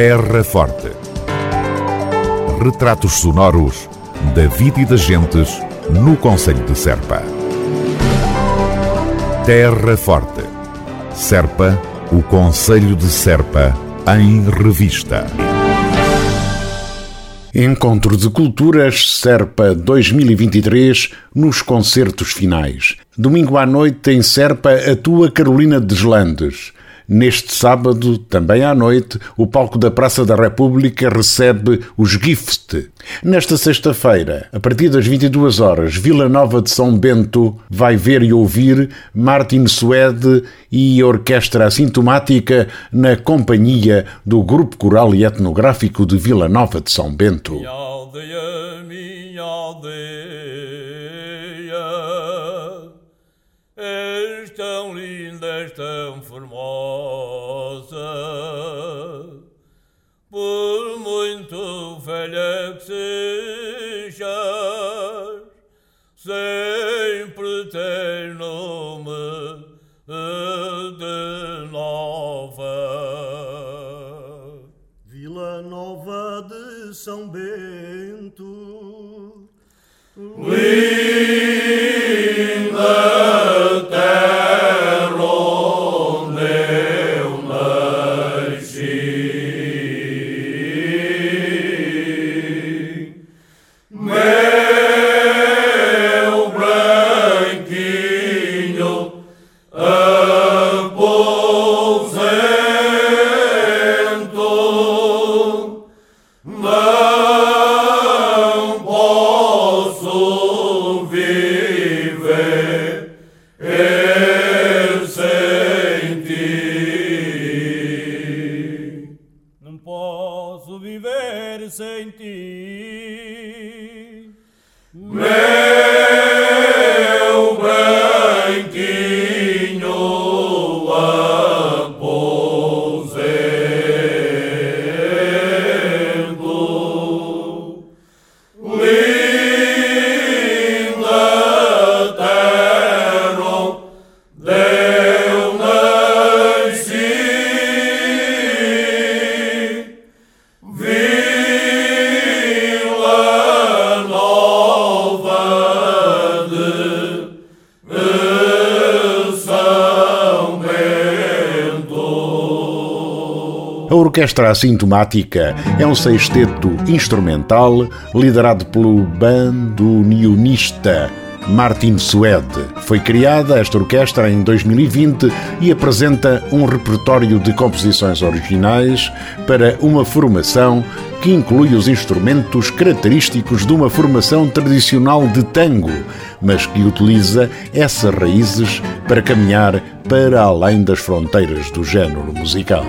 Terra Forte. Retratos sonoros da vida e das gentes no Conselho de Serpa. Terra Forte. Serpa, o Conselho de Serpa, em revista. Encontro de Culturas Serpa 2023 nos concertos finais. Domingo à noite em Serpa atua Carolina Deslandes. Neste sábado, também à noite, o palco da Praça da República recebe os Gift. Nesta sexta-feira, a partir das 22 horas, Vila Nova de São Bento vai ver e ouvir Martin Suede e Orquestra Assintomática na companhia do Grupo Coral e Etnográfico de Vila Nova de São Bento. Minha aldeia, minha aldeia, sempre tem nome de nova. Vila Nova de São Bento. Orquestra assintomática é um sexteto instrumental liderado pelo bandoneonista Martin Suede. Foi criada esta orquestra em 2020 e apresenta um repertório de composições originais para uma formação que inclui os instrumentos característicos de uma formação tradicional de tango, mas que utiliza essas raízes para caminhar para além das fronteiras do género musical.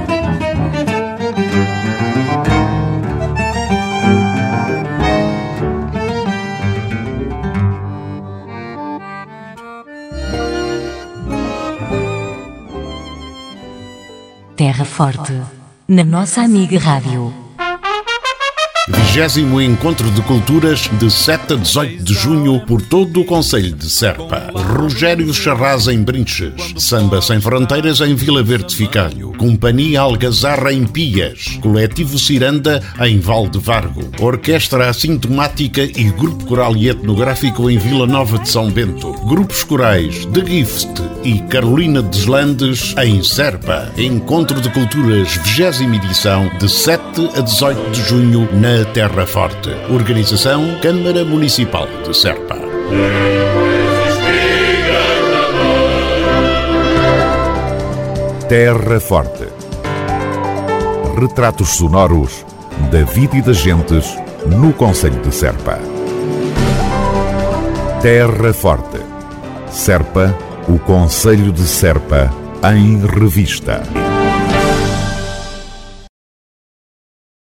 Terra Forte, na nossa amiga Rádio. Vigésimo Encontro de Culturas de 7 a 18 de junho por todo o Conselho de Serpa. Rogério Charraz em Brinches. Samba Sem Fronteiras em Vila Verde Ficalho. Companhia Algazarra em Pias. Coletivo Ciranda em Valde Vargo. Orquestra Assintomática e Grupo Coral e Etnográfico em Vila Nova de São Bento. Grupos corais The Gift e Carolina Deslandes em Serpa. Encontro de Culturas, 20 edição, de 7 a 18 de junho na Terra Forte. Organização Câmara Municipal de Serpa. Terra Forte. Retratos sonoros da vida e das gentes no Conselho de Serpa. Terra Forte. Serpa, o Conselho de Serpa, em revista.